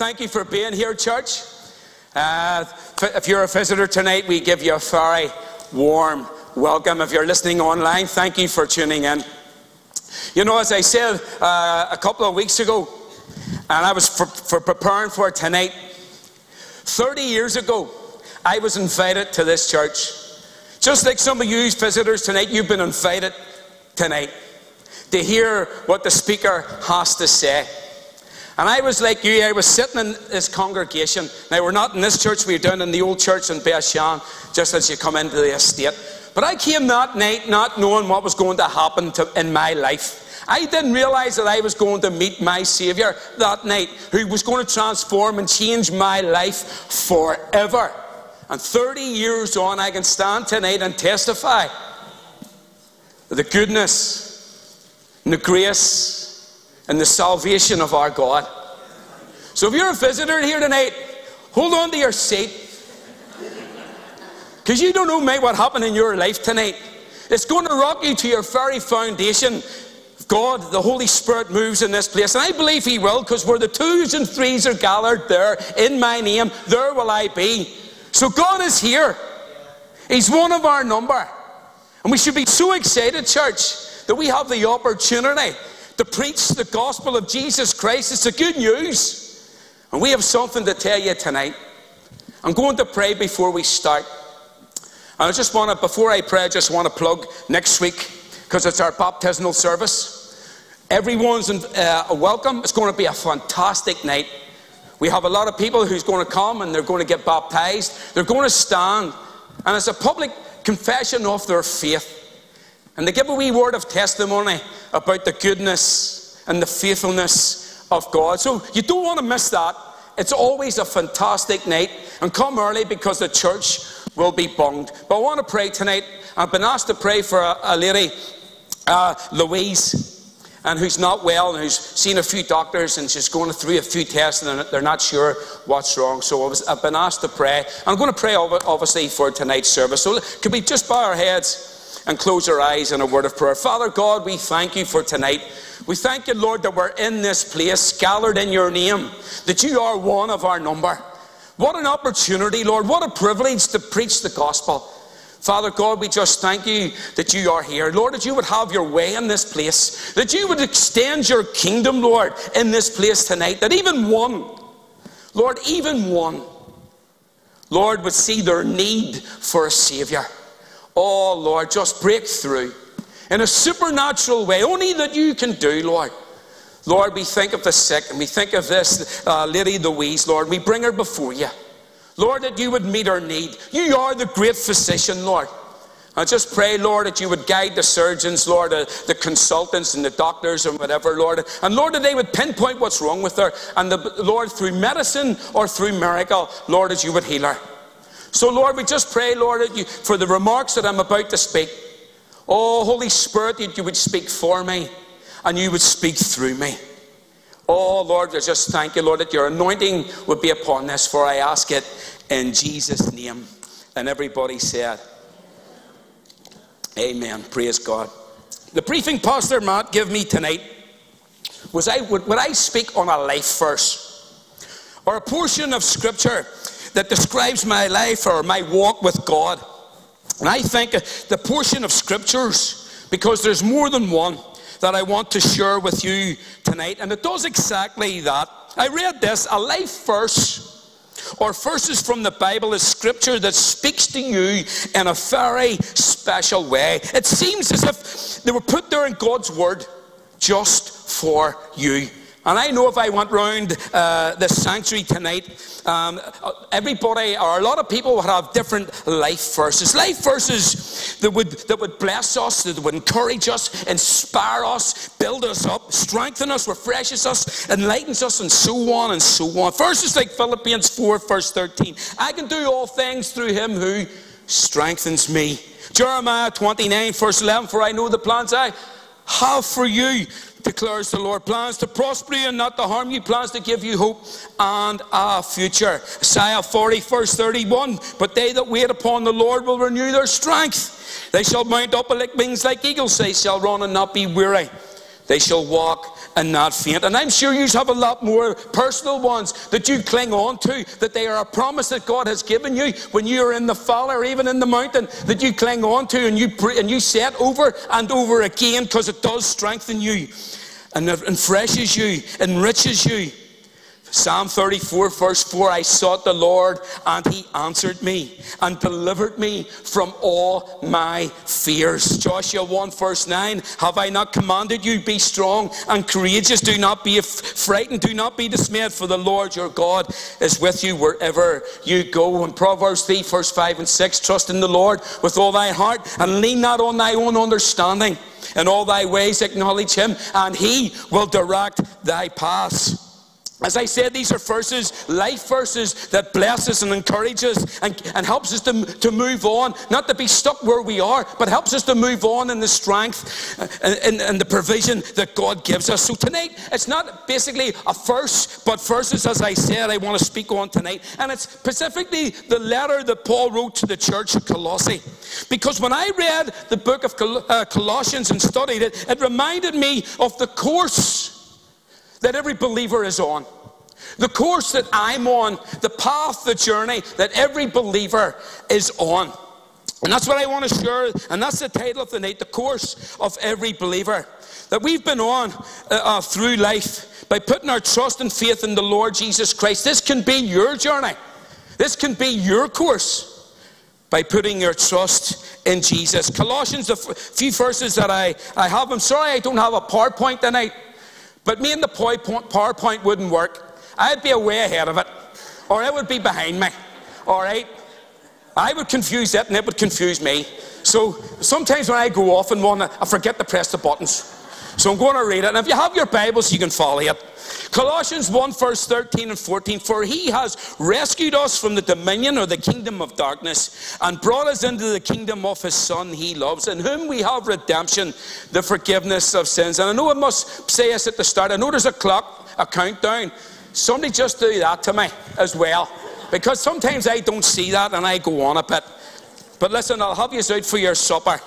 Thank you for being here, church. Uh, if you're a visitor tonight, we give you a very warm welcome. If you're listening online, thank you for tuning in. You know, as I said uh, a couple of weeks ago, and I was for, for preparing for tonight, 30 years ago, I was invited to this church. Just like some of you visitors tonight, you've been invited tonight to hear what the speaker has to say. And I was like you, I was sitting in this congregation. Now, we're not in this church, we are down in the old church in Bethshan, just as you come into the estate. But I came that night not knowing what was going to happen to, in my life. I didn't realize that I was going to meet my Savior that night, who was going to transform and change my life forever. And 30 years on, I can stand tonight and testify the goodness and the grace and the salvation of our God. So if you're a visitor here tonight, hold on to your seat. Because you don't know, mate, what happened in your life tonight. It's going to rock you to your very foundation. God, the Holy Spirit moves in this place. And I believe He will, because where the twos and threes are gathered there in my name, there will I be. So God is here. He's one of our number. And we should be so excited, church, that we have the opportunity to preach the gospel of Jesus Christ. It's the good news. And we have something to tell you tonight. I'm going to pray before we start. And I just want to, before I pray, I just want to plug next week, because it's our baptismal service. Everyone's uh, welcome. It's going to be a fantastic night. We have a lot of people who's going to come and they're going to get baptized. They're going to stand, and it's a public confession of their faith. And they give a wee word of testimony about the goodness and the faithfulness of God. So you don't want to miss that. It's always a fantastic night. And come early because the church will be bunged. But I want to pray tonight. I've been asked to pray for a, a lady, uh, Louise and who's not well and who's seen a few doctors and she's going through a few tests and they're not sure what's wrong. So I've been asked to pray. I'm going to pray obviously for tonight's service. So could we just bow our heads and close our eyes in a word of prayer? Father God, we thank you for tonight. We thank you, Lord, that we're in this place, gathered in your name, that you are one of our number. What an opportunity, Lord. What a privilege to preach the gospel. Father God, we just thank you that you are here. Lord, that you would have your way in this place, that you would extend your kingdom, Lord, in this place tonight, that even one, Lord, even one, Lord, would see their need for a Savior. Oh, Lord, just break through in a supernatural way, only that you can do, Lord. Lord, we think of the sick and we think of this uh, Lady Louise, Lord. We bring her before you. Lord, that you would meet our need. You are the great physician, Lord. I just pray, Lord, that you would guide the surgeons, Lord, uh, the consultants and the doctors and whatever, Lord. And Lord, that they would pinpoint what's wrong with her. And the, Lord, through medicine or through miracle, Lord, that you would heal her. So, Lord, we just pray, Lord, that you, for the remarks that I'm about to speak. Oh, Holy Spirit, that you would speak for me and you would speak through me. Oh, Lord, I just thank you, Lord, that your anointing would be upon this, for I ask it in Jesus' name. And everybody said, Amen. Praise God. The briefing Pastor Matt gave me tonight was I would, would I speak on a life verse or a portion of scripture that describes my life or my walk with God. And I think the portion of scriptures, because there's more than one, that I want to share with you tonight. And it does exactly that. I read this a life verse or verses from the Bible is scripture that speaks to you in a very special way. It seems as if they were put there in God's Word just for you. And I know if I went round uh, the sanctuary tonight, um, everybody or a lot of people would have different life verses. Life verses that would, that would bless us, that would encourage us, inspire us, build us up, strengthen us, refreshes us, enlightens us, and so on and so on. Verses like Philippians 4, verse 13. I can do all things through him who strengthens me. Jeremiah 29, verse 11. For I know the plans I have for you declares the Lord. Plans to prosper you and not to harm you, plans to give you hope and a future. Isaiah 40, verse 31. But they that wait upon the Lord will renew their strength. They shall mount up like wings like eagles, they shall run and not be weary. They shall walk and not faint. And I'm sure you have a lot more personal ones that you cling on to, that they are a promise that God has given you when you are in the valley or even in the mountain, that you cling on to and you, and you set over and over again because it does strengthen you and it refreshes you, enriches you. Psalm 34, verse 4 I sought the Lord, and he answered me and delivered me from all my fears. Joshua 1, verse 9 Have I not commanded you, be strong and courageous? Do not be frightened, do not be dismayed, for the Lord your God is with you wherever you go. In Proverbs 3, verse 5 and 6 Trust in the Lord with all thy heart, and lean not on thy own understanding. In all thy ways acknowledge him, and he will direct thy paths. As I said, these are verses, life verses that bless us and encourage us and, and helps us to, to move on, not to be stuck where we are, but helps us to move on in the strength and, and, the provision that God gives us. So tonight, it's not basically a verse, but verses, as I said, I want to speak on tonight. And it's specifically the letter that Paul wrote to the church of Colossae. Because when I read the book of Col- uh, Colossians and studied it, it reminded me of the course that every believer is on. The course that I'm on, the path, the journey that every believer is on. And that's what I want to share, and that's the title of the night the course of every believer. That we've been on uh, uh, through life by putting our trust and faith in the Lord Jesus Christ. This can be your journey, this can be your course by putting your trust in Jesus. Colossians, a few verses that I, I have. I'm sorry I don't have a PowerPoint tonight. But me and the PowerPoint wouldn't work. I'd be way ahead of it, or it would be behind me. All right? I would confuse it, and it would confuse me. So sometimes when I go off and one, I forget to press the buttons. So I'm going to read it. And if you have your Bibles, you can follow it. Colossians 1, verse 13 and 14. For he has rescued us from the dominion or the kingdom of darkness and brought us into the kingdom of his Son he loves, in whom we have redemption, the forgiveness of sins. And I know I must say this at the start. I know there's a clock, a countdown. Somebody just do that to me as well. Because sometimes I don't see that and I go on a bit. But listen, I'll have you out for your supper.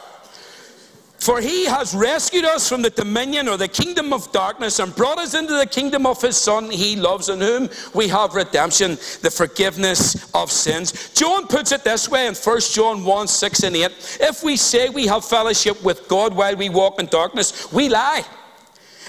For he has rescued us from the dominion or the kingdom of darkness and brought us into the kingdom of his Son he loves, in whom we have redemption, the forgiveness of sins. John puts it this way in 1 John 1 6 and 8 If we say we have fellowship with God while we walk in darkness, we lie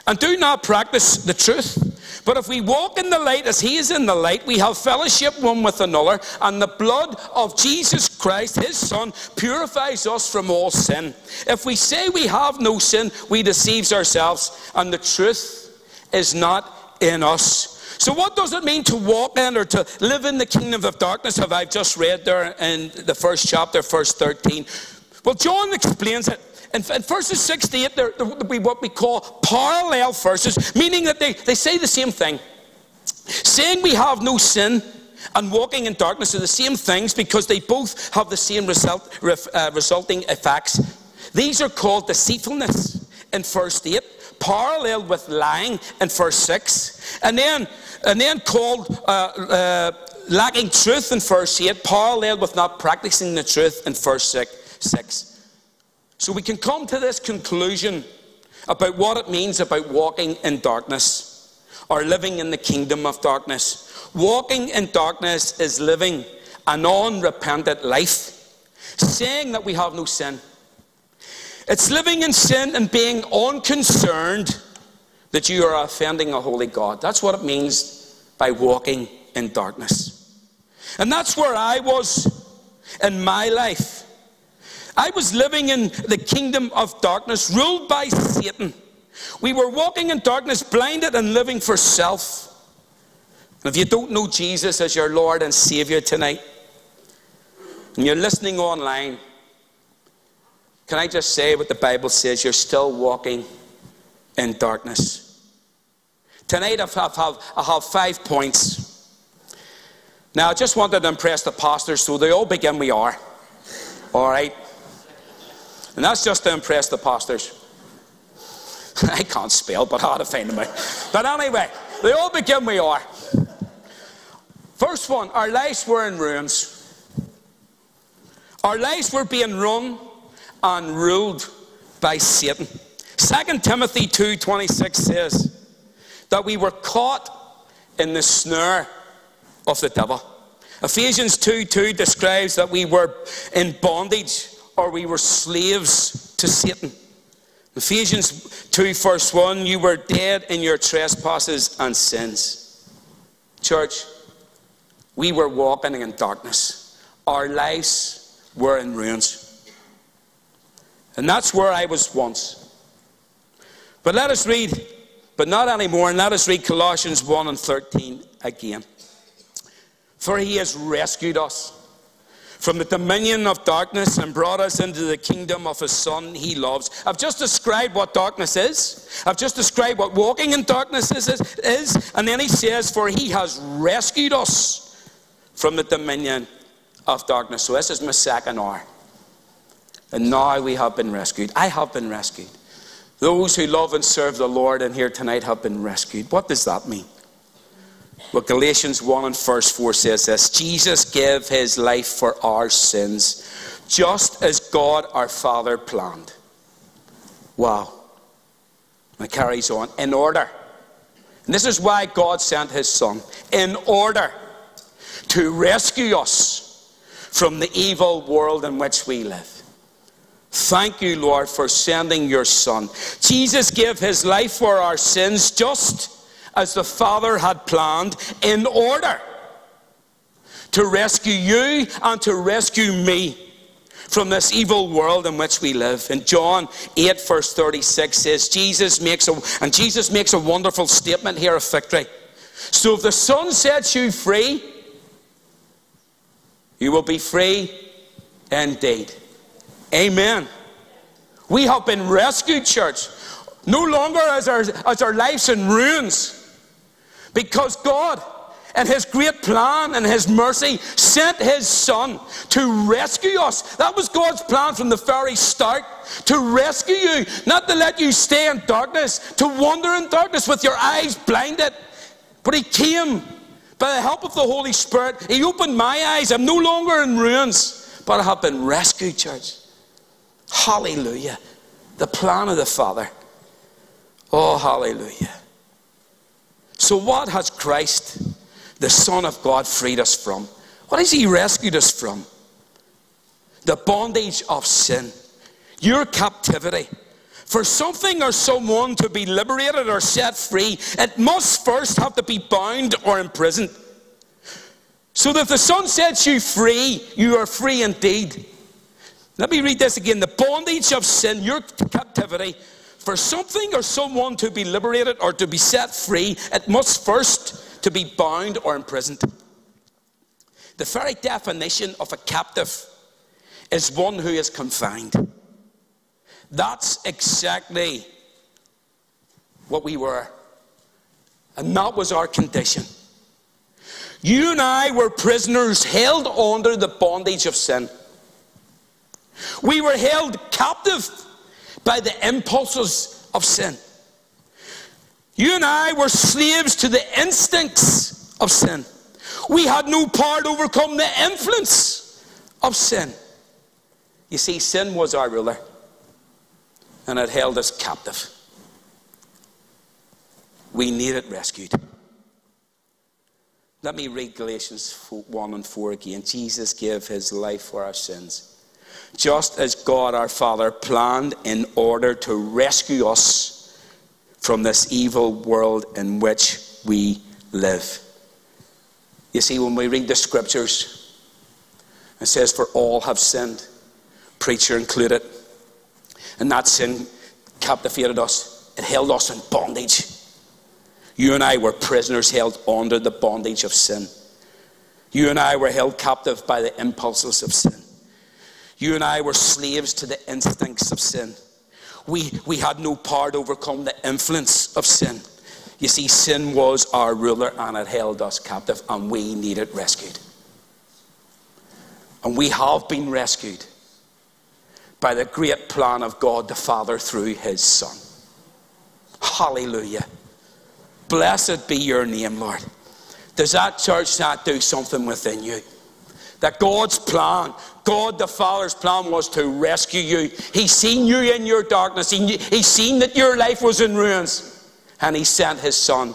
and do not practice the truth. But if we walk in the light as he is in the light, we have fellowship one with another, and the blood of Jesus Christ, his Son, purifies us from all sin. If we say we have no sin, we deceive ourselves, and the truth is not in us. So, what does it mean to walk in or to live in the kingdom of darkness? Have I just read there in the first chapter, verse 13? Well, John explains it and verses 6 to 8, they're, they're what we call parallel verses, meaning that they, they say the same thing. Saying we have no sin and walking in darkness are the same things because they both have the same result, uh, resulting effects. These are called deceitfulness in verse 8, parallel with lying in verse 6, and then, and then called uh, uh, lacking truth in verse 8, parallel with not practicing the truth in verse 6. So we can come to this conclusion about what it means about walking in darkness or living in the kingdom of darkness. Walking in darkness is living an unrepentant life, saying that we have no sin. It's living in sin and being unconcerned that you are offending a holy God. That's what it means by walking in darkness. And that's where I was in my life. I was living in the kingdom of darkness, ruled by Satan. We were walking in darkness, blinded and living for self. If you don't know Jesus as your Lord and Savior tonight, and you're listening online, can I just say what the Bible says? You're still walking in darkness. Tonight I have, I have five points. Now, I just wanted to impress the pastors, so they all begin we are. All right? And that's just to impress the pastors. I can't spell, but how to find them out. But anyway, they all begin we are. First one, our lives were in ruins. Our lives were being run and ruled by Satan. 2 Timothy 2:26 says that we were caught in the snare of the devil. Ephesians 2 2 describes that we were in bondage or we were slaves to Satan. Ephesians 2, verse 1 You were dead in your trespasses and sins. Church, we were walking in darkness, our lives were in ruins. And that's where I was once. But let us read, but not anymore, and let us read Colossians 1 and 13 again. For he has rescued us from the dominion of darkness and brought us into the kingdom of his Son he loves. I've just described what darkness is. I've just described what walking in darkness is, is. And then he says, For he has rescued us from the dominion of darkness. So this is my second R. And now we have been rescued. I have been rescued. Those who love and serve the Lord and here tonight have been rescued. What does that mean? Well, Galatians 1 and verse 4 says this Jesus gave his life for our sins, just as God our Father planned. Wow. And it carries on. In order. And this is why God sent his Son. In order to rescue us from the evil world in which we live. Thank you, Lord, for sending your Son. Jesus gave his life for our sins just as the Father had planned in order to rescue you and to rescue me from this evil world in which we live. And John 8, verse 36 says, Jesus makes a, and Jesus makes a wonderful statement here of victory. So if the Son sets you free, you will be free indeed. Amen. We have been rescued, church. No longer as our, as our lives in ruins. Because God, and His great plan and His mercy, sent His Son to rescue us. That was God's plan from the very start to rescue you, not to let you stay in darkness, to wander in darkness with your eyes blinded. But He came by the help of the Holy Spirit. He opened my eyes. I'm no longer in ruins, but I have been rescued, church. Hallelujah. The plan of the Father. Oh, hallelujah. So, what has Christ, the Son of God, freed us from? What has He rescued us from? The bondage of sin, your captivity. For something or someone to be liberated or set free, it must first have to be bound or imprisoned. So that if the Son sets you free, you are free indeed. Let me read this again. The bondage of sin, your captivity, for something or someone to be liberated or to be set free, it must first to be bound or imprisoned. The very definition of a captive is one who is confined. That's exactly what we were. And that was our condition. You and I were prisoners held under the bondage of sin. We were held captive by the impulses of sin. You and I were slaves to the instincts of sin. We had no power to overcome the influence of sin. You see, sin was our ruler, and it held us captive. We need it rescued. Let me read Galatians 1 and 4 again. Jesus gave his life for our sins just as God our Father planned in order to rescue us from this evil world in which we live. You see, when we read the scriptures, it says, For all have sinned, preacher included. And that sin captivated us, it held us in bondage. You and I were prisoners held under the bondage of sin. You and I were held captive by the impulses of sin. You and I were slaves to the instincts of sin. We, we had no power to overcome the influence of sin. You see, sin was our ruler and it held us captive, and we needed rescued. And we have been rescued by the great plan of God the Father through his Son. Hallelujah. Blessed be your name, Lord. Does that church not do something within you? that God's plan, God the Father's plan was to rescue you. He's seen you in your darkness. He, seen that your life was in ruins. And He sent His Son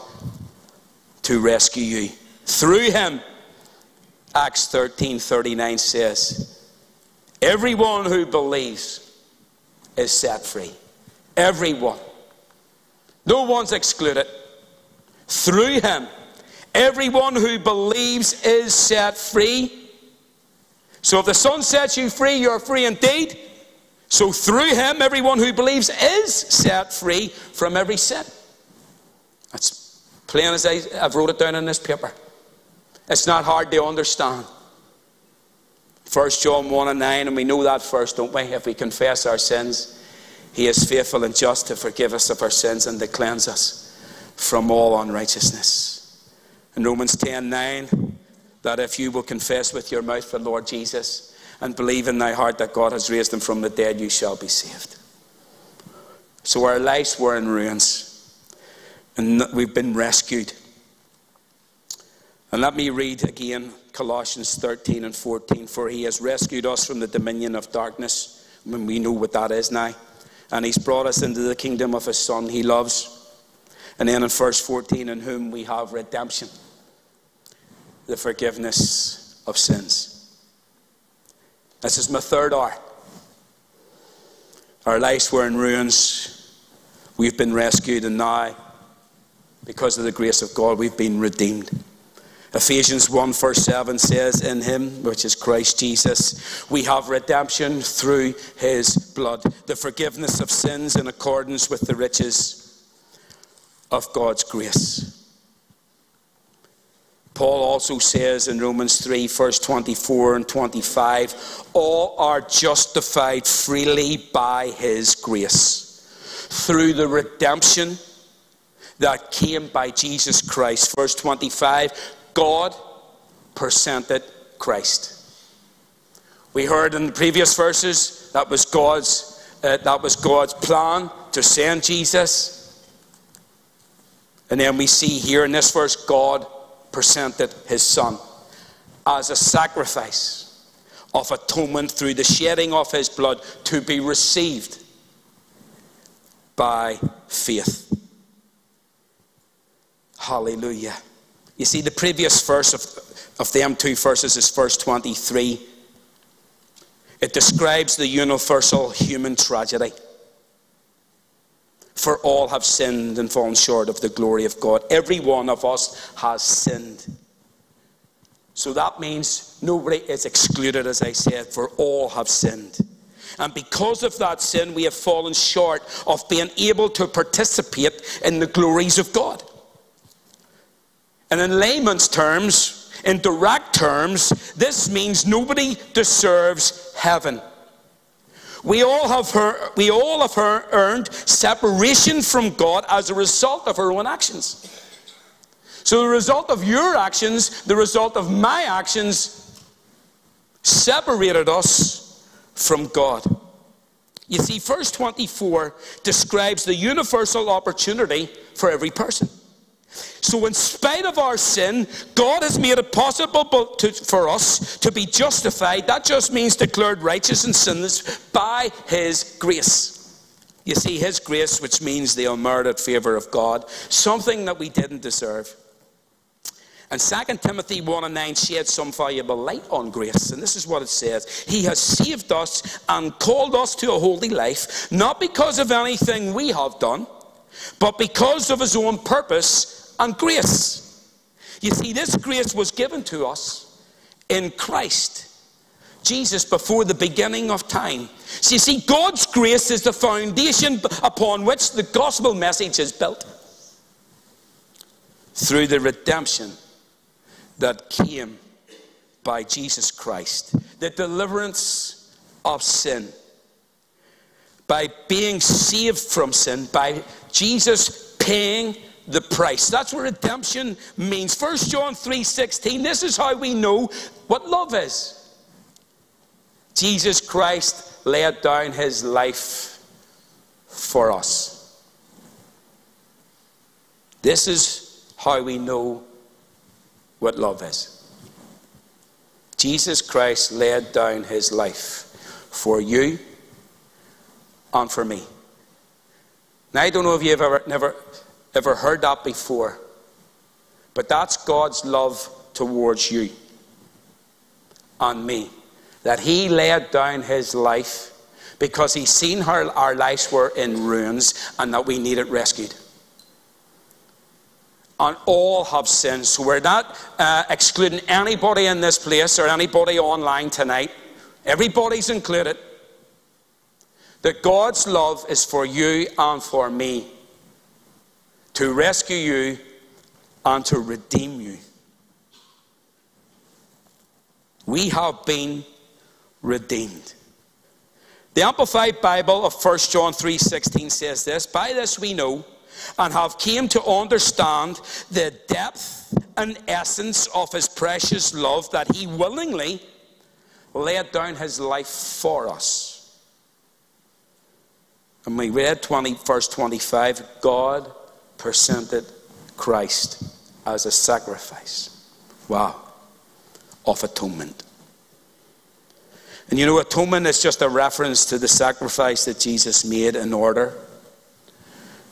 to rescue you. Through Him, Acts 13 39 says, Everyone who believes is set free. Everyone. No one's excluded. Through Him, everyone who believes is set free. So if the Son sets you free, you're free indeed. So through him, everyone who believes is set free from every sin. That's plain as I, have wrote it down in this paper. It's not hard to understand. 1 John 1 and 9, and we know that first, don't we? If we confess our sins, he is faithful and just to forgive us of our sins and to cleanse us from all unrighteousness. In Romans 10 9, that if you will confess with your mouth the Lord Jesus and believe in thy heart that God has raised him from the dead, you shall be saved. So our lives were in ruins and we've been rescued. And let me read again Colossians 13 and 14. For he has rescued us from the dominion of darkness. when we know what that is now. And he's brought us into the kingdom of his Son he loves. And then in verse 14, in whom we have redemption the forgiveness of sins. This is my third R. Our lives were in ruins. We've been rescued, and now, because of the grace of God, we've been redeemed. Ephesians 1 verse 7 says, In him, which is Christ Jesus, we have redemption through his blood, the forgiveness of sins in accordance with the riches of God's grace. Paul also says in Romans 3, verse 24 and 25, all are justified freely by his grace through the redemption that came by Jesus Christ. Verse 25, God presented Christ. We heard in the previous verses that was God's, uh, that was God's plan to send Jesus. And then we see here in this verse, God presented his son as a sacrifice of atonement through the shedding of his blood to be received by faith. Hallelujah. You see, the previous verse of, of them two verses is verse 23. It describes the universal human tragedy. For all have sinned and fallen short of the glory of God. Every one of us has sinned. So that means nobody is excluded, as I said, for all have sinned. And because of that sin, we have fallen short of being able to participate in the glories of God. And in layman's terms, in direct terms, this means nobody deserves heaven. We all have, her, we all have her earned separation from God as a result of our own actions. So, the result of your actions, the result of my actions, separated us from God. You see, verse 24 describes the universal opportunity for every person. So, in spite of our sin, God has made it possible for us to be justified. That just means declared righteous and sinless by His grace. You see, His grace, which means the unmerited favor of God, something that we didn't deserve. And 2 Timothy 1 and 9 sheds some valuable light on grace. And this is what it says He has saved us and called us to a holy life, not because of anything we have done, but because of His own purpose and grace. You see, this grace was given to us in Christ. Jesus before the beginning of time. So you see, God's grace is the foundation upon which the gospel message is built. Through the redemption that came by Jesus Christ, the deliverance of sin, by being saved from sin, by Jesus paying the price. That's what redemption means. 1 John 3:16. This is how we know what love is. Jesus Christ laid down his life for us. This is how we know what love is. Jesus Christ laid down his life for you and for me. Now, I don't know if you've ever, never, ever heard that before, but that's God's love towards you and me. That He laid down His life because He's seen how our lives were in ruins and that we needed rescued and all have sinned. So we're not uh, excluding anybody in this place or anybody online tonight. Everybody's included. That God's love is for you and for me to rescue you and to redeem you. We have been redeemed. The Amplified Bible of 1 John 3:16 says this, "By this we know and have came to understand the depth and essence of his precious love that he willingly laid down his life for us. And we read 20, verse 25 God presented Christ as a sacrifice. Wow. Of atonement. And you know, atonement is just a reference to the sacrifice that Jesus made in order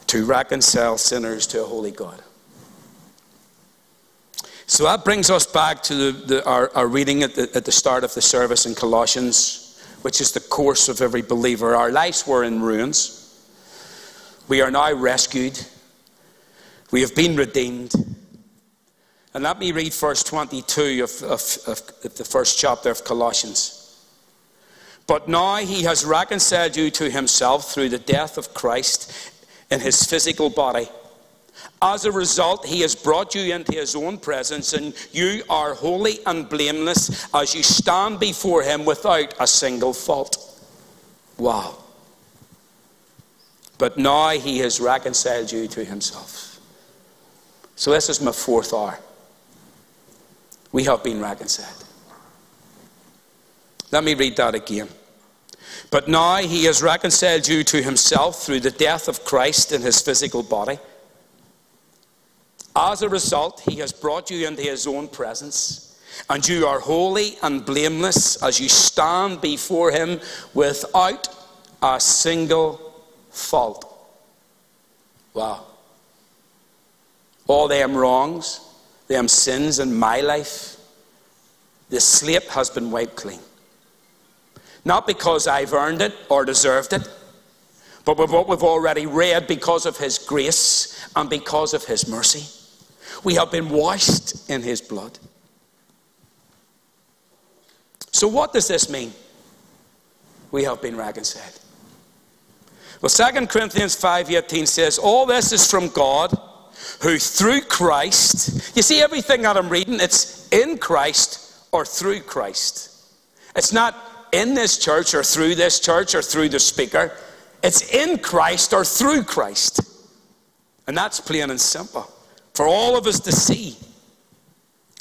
to reconcile sinners to a holy God. So that brings us back to the, the, our, our, reading at the, at the start of the service in Colossians, which is the course of every believer. Our lives were in ruins. We are now rescued. We have been redeemed. And let me read verse 22 of, of, of the first chapter of Colossians. But now he has reconciled you to himself through the death of Christ in his physical body. As a result, he has brought you into his own presence, and you are holy and blameless as you stand before him without a single fault. Wow. But now he has reconciled you to himself. So, this is my fourth R. We have been reconciled. Let me read that again. But now he has reconciled you to himself through the death of Christ in his physical body. As a result, he has brought you into his own presence, and you are holy and blameless as you stand before him without a single fault. Wow. All them wrongs, them sins in my life, the slate has been wiped clean. Not because I've earned it or deserved it, but with what we've already read because of His grace and because of His mercy. We have been washed in His blood. So, what does this mean? We have been reconciled. Well, 2 Corinthians 5:18 says, All this is from God, who through Christ, you see everything that I'm reading, it's in Christ or through Christ. It's not in this church or through this church or through the speaker. It's in Christ or through Christ. And that's plain and simple for all of us to see.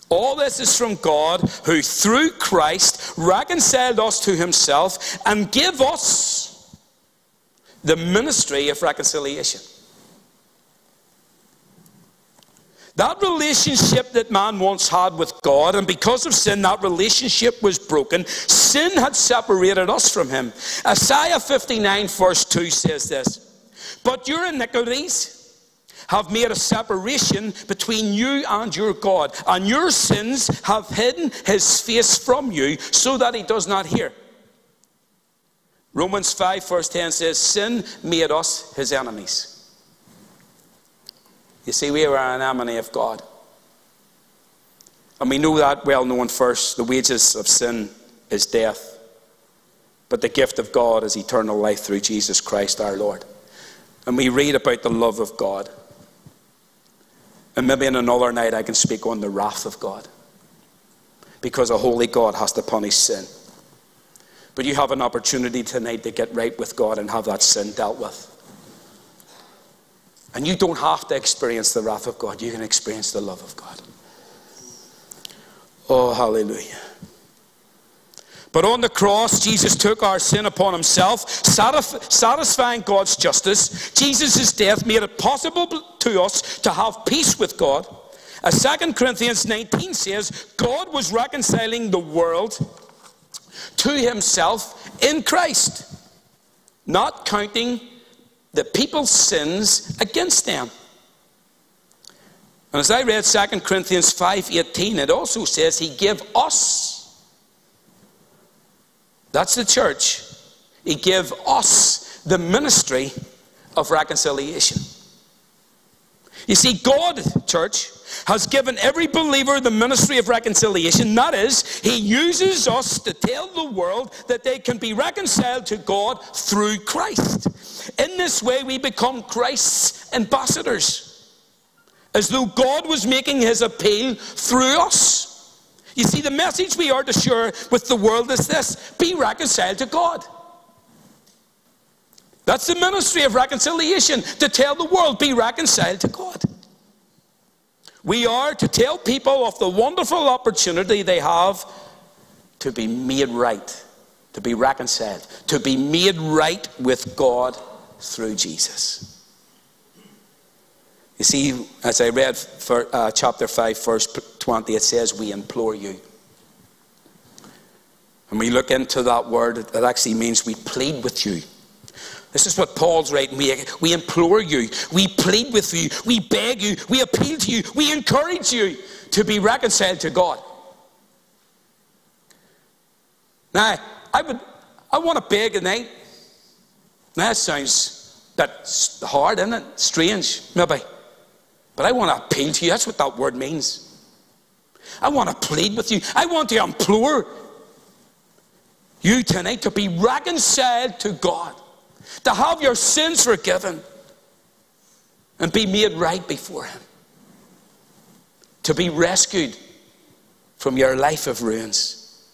All this is from God who, through Christ, reconciled us to himself and gave us the ministry of reconciliation. That relationship that man once had with God, and because of sin, that relationship was broken. Sin had separated us from Him. Isaiah 59, verse 2 says this But your iniquities have made a separation between you and your God, and your sins have hidden His face from you so that He does not hear. Romans 5, verse 10 says, Sin made us His enemies. You see, we are an enemy of God. And we know that well known first. The wages of sin is death. But the gift of God is eternal life through Jesus Christ our Lord. And we read about the love of God. And maybe in another night I can speak on the wrath of God. Because a holy God has to punish sin. But you have an opportunity tonight to get right with God and have that sin dealt with. And you don't have to experience the wrath of God, you can experience the love of God. Oh, hallelujah. But on the cross, Jesus took our sin upon himself, satisfying God's justice. Jesus' death made it possible to us to have peace with God. As 2 Corinthians 19 says, God was reconciling the world to himself in Christ, not counting the people's sins against them. And as I read 2 Corinthians 5:18, it also says he gave us, that's the church, he gave us the ministry of reconciliation. You see, God, church, has given every believer the ministry of reconciliation. That is, He uses us to tell the world that they can be reconciled to God through Christ. In this way, we become Christ's ambassadors, as though God was making His appeal through us. You see, the message we are to share with the world is this be reconciled to God. That's the ministry of reconciliation to tell the world, be reconciled to God. We are to tell people of the wonderful opportunity they have to be made right, to be reconciled, to be made right with God through Jesus. You see, as I read for, uh, chapter 5, verse 20, it says, We implore you. And we look into that word, it actually means we plead with you. This is what Paul's writing. We, we implore you, we plead with you, we beg you, we appeal to you, we encourage you to be reconciled to God. Now, I would I want to beg tonight. Now, that sounds that's hard, isn't it? Strange, maybe. But I want to appeal to you. That's what that word means. I want to plead with you. I want to implore you tonight to be reconciled to God to have your sins forgiven and be made right before Him, to be rescued from your life of ruins.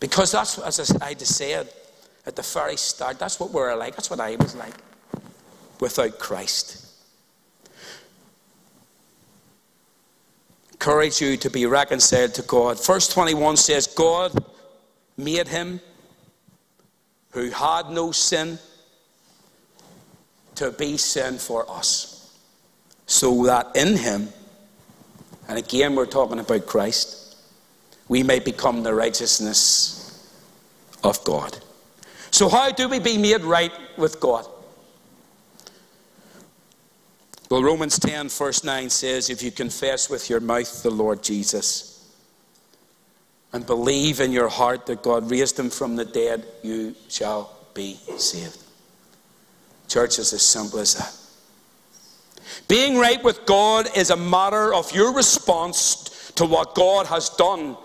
Because that's, as I said at the very start, that's what we're like. That's what I was like without Christ. Encourage you to be reconciled to God. Verse 21 says, God made him who had no sin to be sin for us, so that in him, and again we're talking about Christ, we may become the righteousness of God. So, how do we be made right with God? Well, Romans 10, verse 9 says, If you confess with your mouth the Lord Jesus and believe in your heart that God raised him from the dead, you shall be saved. Church is as simple as that. Being right with God is a matter of your response to what God has done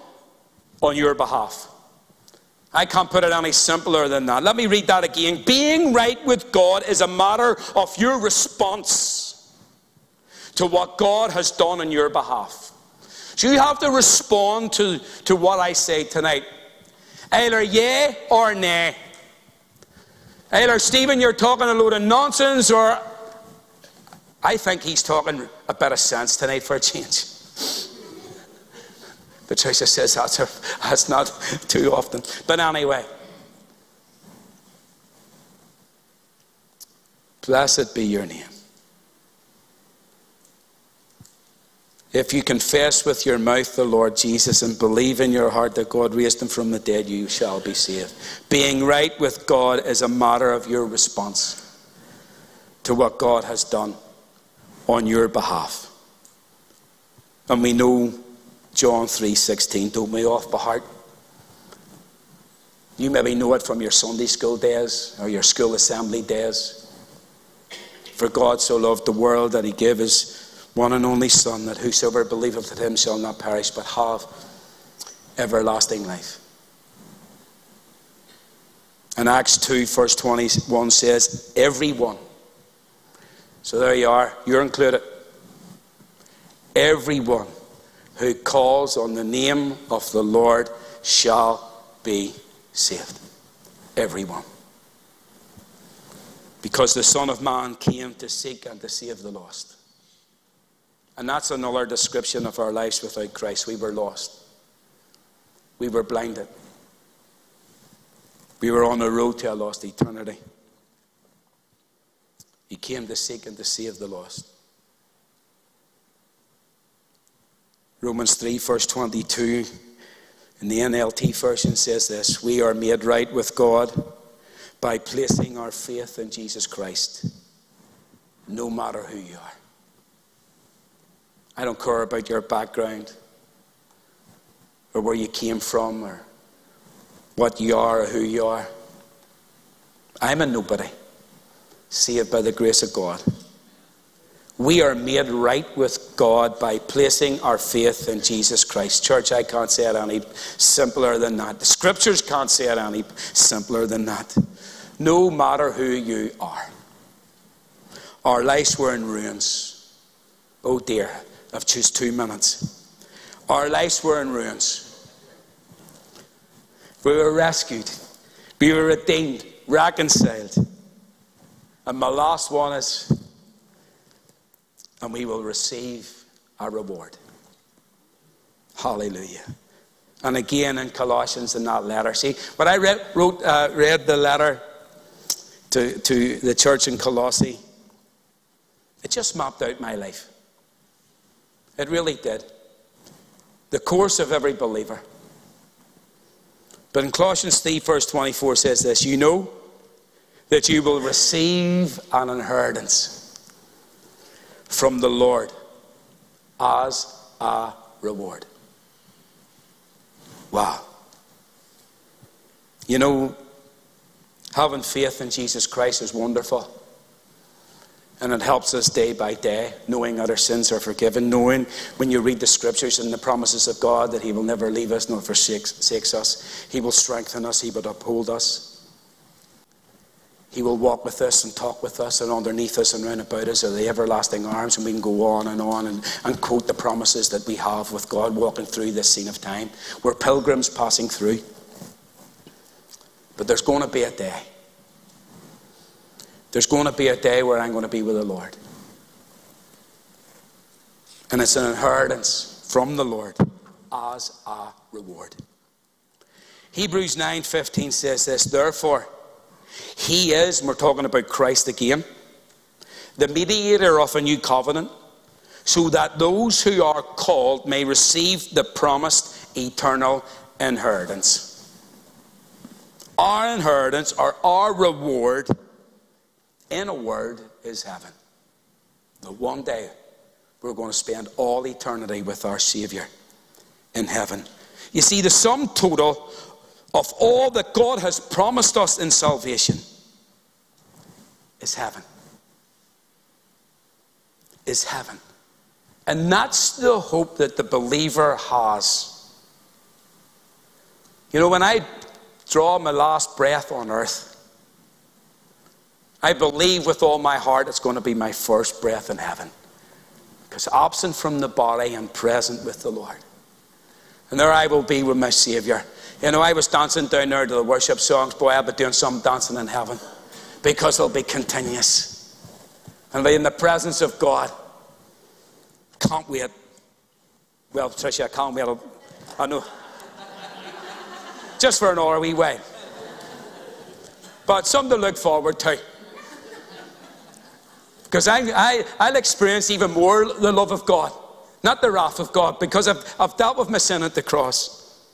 on your behalf. I can't put it any simpler than that. Let me read that again. Being right with God is a matter of your response to what God has done on your behalf. So you have to respond to, to what I say tonight. Either yea or nay. Either, Stephen, you're talking a load of nonsense, or I think he's talking a bit of sense tonight for a change. Patricia says that's, a, that's not too often. But anyway, blessed be your name. If you confess with your mouth the Lord Jesus and believe in your heart that God raised him from the dead, you shall be saved. Being right with God is a matter of your response to what God has done on your behalf. And we know John 3:16 told me off by heart. You maybe know it from your Sunday school days or your school assembly days. For God so loved the world that he gave his one and only Son, that whosoever believeth in him shall not perish, but have everlasting life. And Acts 2, verse 21 says, Everyone. So there you are, you're included. Everyone who calls on the name of the Lord shall be saved. Everyone. Because the Son of Man came to seek and to save the lost. And that's another description of our lives without Christ. We were lost, we were blinded, we were on the road to a lost eternity. He came to seek and to save the lost. Romans 3, verse 22, in the NLT version says this We are made right with God by placing our faith in Jesus Christ, no matter who you are. I don't care about your background or where you came from or what you are or who you are. I'm a nobody, saved by the grace of God. We are made right with God by placing our faith in Jesus Christ. Church, I can't say it any simpler than that. The scriptures can't say it any simpler than that. No matter who you are. Our lives were in ruins. Oh dear, I've just two minutes. Our lives were in ruins. We were rescued. We were redeemed, reconciled. And my last one is and we will receive a reward. Hallelujah. And again in Colossians in that letter. See, when I read, wrote, uh, read the letter to, to the church in Colossae, it just mapped out my life. It really did. The course of every believer. But in Colossians 3, verse 24 says this You know that you will receive an inheritance from the Lord as a reward. Wow. You know, having faith in Jesus Christ is wonderful. And it helps us day by day, knowing that our sins are forgiven, knowing when you read the scriptures and the promises of God that He will never leave us nor forsake us. He will strengthen us, He will uphold us. He will walk with us and talk with us, and underneath us and round about us are the everlasting arms, and we can go on and on and, and quote the promises that we have with God walking through this scene of time. We're pilgrims passing through. But there's going to be a day. There's going to be a day where I'm going to be with the Lord. And it's an inheritance from the Lord as a reward. Hebrews 9:15 says this, therefore he is, we're talking about Christ again, the mediator of a new covenant, so that those who are called may receive the promised eternal inheritance. Our inheritance or our reward, in a word, is heaven. The one day we're going to spend all eternity with our Savior in heaven. You see, the sum total of all that God has promised us in salvation is heaven. Is heaven. And that's the hope that the believer has. You know, when I draw my last breath on earth, I believe with all my heart it's going to be my first breath in heaven. Because absent from the body and present with the Lord. And there I will be with my Savior. You know, I was dancing down there to the worship songs. Boy, I'll be doing some dancing in heaven because it'll be continuous. And be in the presence of God. Can't wait. Well, Tricia, I can't wait. I know. Just for an hour we wait. But something to look forward to. Because I, I, I'll experience even more the love of God, not the wrath of God, because I've, I've dealt with my sin at the cross.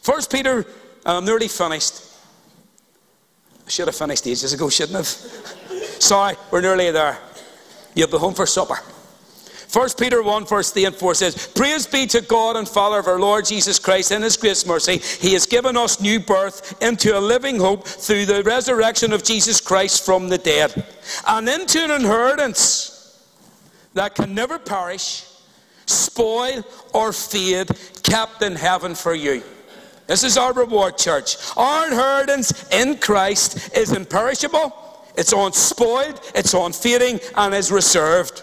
First Peter, I'm nearly finished. I should have finished ages ago, shouldn't have? Sorry, we're nearly there. You'll be home for supper. First Peter 1, verse 3 and 4 says, Praise be to God and Father of our Lord Jesus Christ in his grace mercy. He has given us new birth into a living hope through the resurrection of Jesus Christ from the dead, and into an inheritance that can never perish, spoil, or fade, kept in heaven for you. This is our reward, church. Our inheritance in Christ is imperishable, it's unspoiled, it's unfading, and is reserved.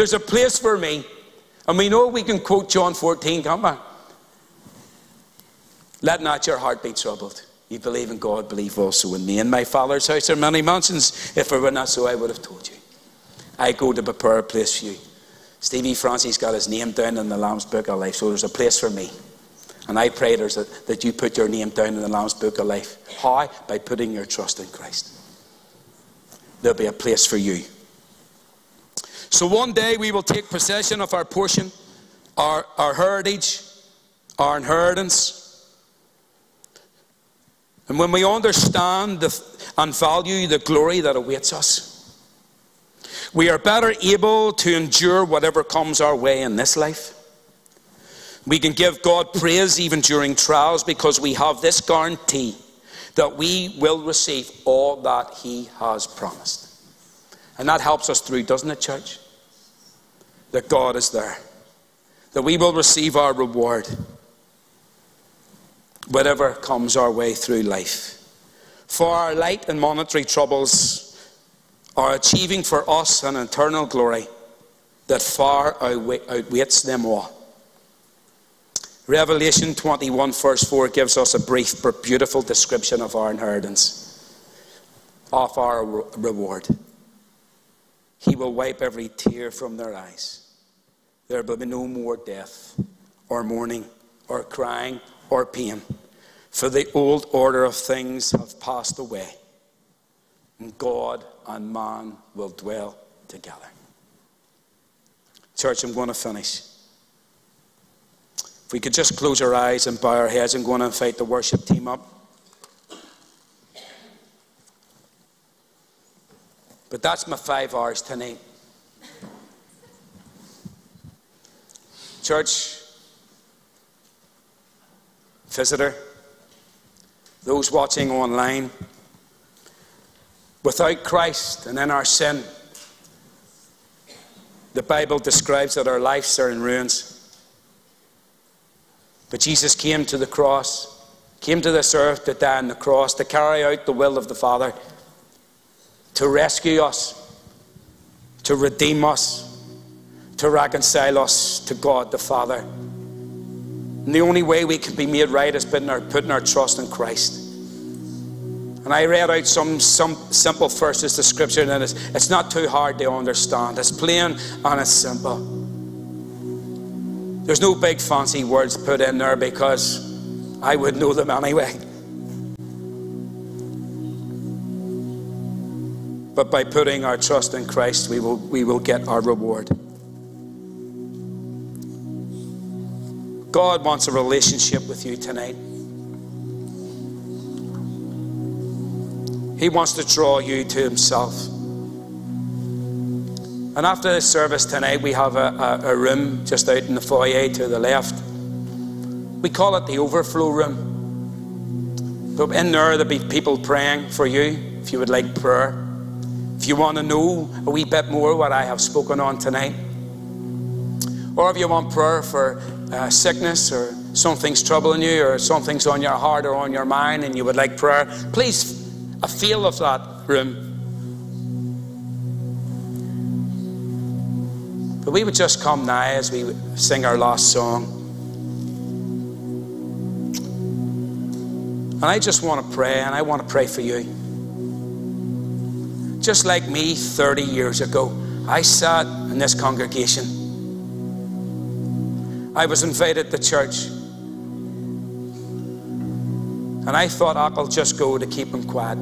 There's a place for me. And we know we can quote John 14, can't we? Let not your heart be troubled. You believe in God, believe also in me. In my Father's house are many mansions. If it were not so, I would have told you. I go to prepare a place for you. Stevie Francis got his name down in the Lamb's Book of Life, so there's a place for me. And I pray there's that, that you put your name down in the Lamb's Book of Life. How? By putting your trust in Christ. There'll be a place for you. So one day we will take possession of our portion our, our heritage, our inheritance. And when we understand the, and value the glory that awaits us, we are better able to endure whatever comes our way in this life. We can give God praise even during trials because we have this guarantee that we will receive all that He has promised. And that helps us through, doesn't it, church? That God is there, that we will receive our reward, whatever comes our way through life. For our light and monetary troubles are achieving for us an eternal glory that far outweighs them all. Revelation 21, verse 4, gives us a brief but beautiful description of our inheritance, of our reward. He will wipe every tear from their eyes. There will be no more death, or mourning, or crying, or pain, for the old order of things have passed away, and God and man will dwell together. Church, I'm going to finish. If we could just close our eyes and bow our heads, I'm going to invite the worship team up. But that's my five hours tonight. Church, visitor, those watching online, without Christ and in our sin, the Bible describes that our lives are in ruins. But Jesus came to the cross, came to this earth to die on the cross, to carry out the will of the Father, to rescue us, to redeem us, to reconcile us to God the Father. And the only way we can be made right is putting our, putting our trust in Christ. And I read out some, some simple verses of Scripture, and it's, it's not too hard to understand. It's plain and it's simple. There's no big fancy words put in there because I would know them anyway. But by putting our trust in Christ, we will, we will get our reward. God wants a relationship with you tonight. He wants to draw you to Himself. And after the service tonight, we have a, a, a, room just out in the foyer to the left. We call it the overflow room. But in there, there'll be people praying for you if you would like prayer. If you want to know a wee bit more what I have spoken on tonight, or if you want prayer for uh, sickness or something's troubling you or something's on your heart or on your mind and you would like prayer, please, a feel of that room But we would just come now as we sing our last song. And I just want to pray, and I want to pray for you. Just like me 30 years ago, I sat in this congregation. I was invited to church. And I thought I'll just go to keep him quiet.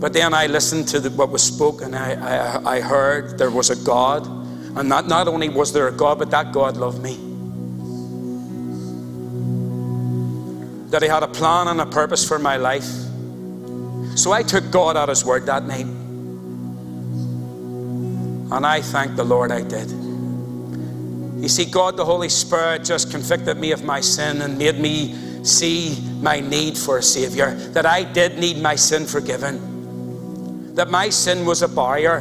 But then I listened to the, what was spoken. I, I, I heard there was a God. And not, not only was there a God, but that God loved me. That He had a plan and a purpose for my life. So I took God at His word that night. And I thank the Lord I did. You see, God, the Holy Spirit, just convicted me of my sin and made me see my need for a Savior. That I did need my sin forgiven that my sin was a barrier.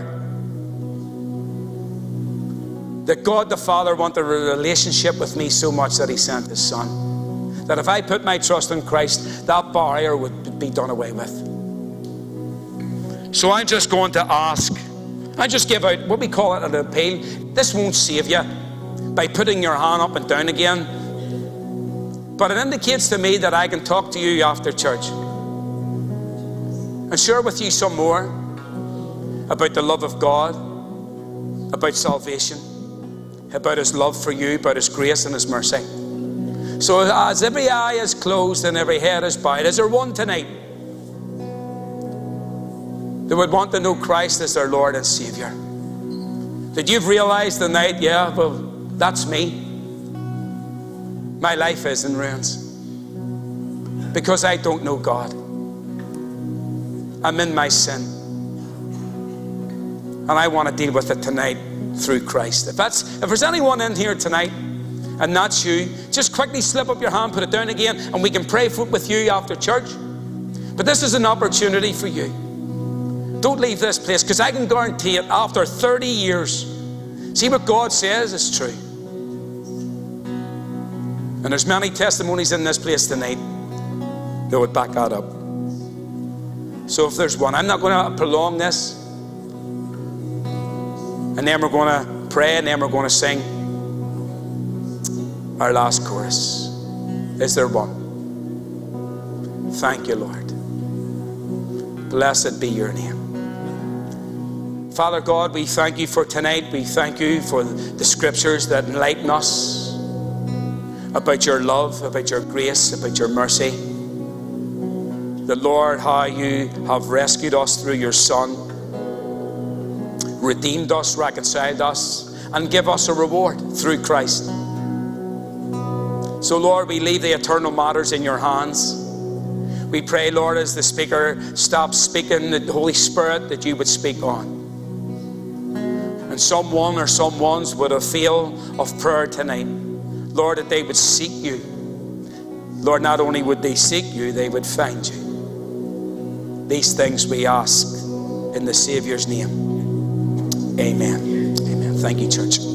That God the Father wanted a relationship with me so much that He sent His Son. That if I put my trust in Christ, that barrier would be done away with. So I'm just going to ask, I just give out what we call it an appeal. This won't save you by putting your hand up and down again. But it indicates to me that I can talk to you after church and share with you some more about the love of God, about salvation, about His love for you, about His grace and His mercy. So, as every eye is closed and every head is bowed, is there one tonight that would want to know Christ as their Lord and Savior? That you've realized tonight, yeah, well, That's me. My life is in ruins because I don't know God. I'm in my sin. And I want to deal with it tonight through Christ. If that's if there's anyone in here tonight and that's you, just quickly slip up your hand, put it down again, and we can pray for, with you after church. But this is an opportunity for you. Don't leave this place because I can guarantee it after 30 years. See what God says is true. And there's many testimonies in this place tonight that would back that up. So if there's one, I'm not going to prolong this. And then we're going to pray and then we're going to sing our last chorus. Is there one? Thank you, Lord. Blessed be your name. Father God, we thank you for tonight. We thank you for the scriptures that enlighten us about your love, about your grace, about your mercy. The Lord, how you have rescued us through your Son, redeemed us, reconciled us, and give us a reward through Christ. So, Lord, we leave the eternal matters in your hands. We pray, Lord, as the speaker stops speaking, the Holy Spirit, that you would speak on. Someone or some ones would have feel of prayer tonight. Lord, that they would seek you. Lord, not only would they seek you, they would find you. These things we ask in the Savior's name. Amen. Amen. Thank you, church.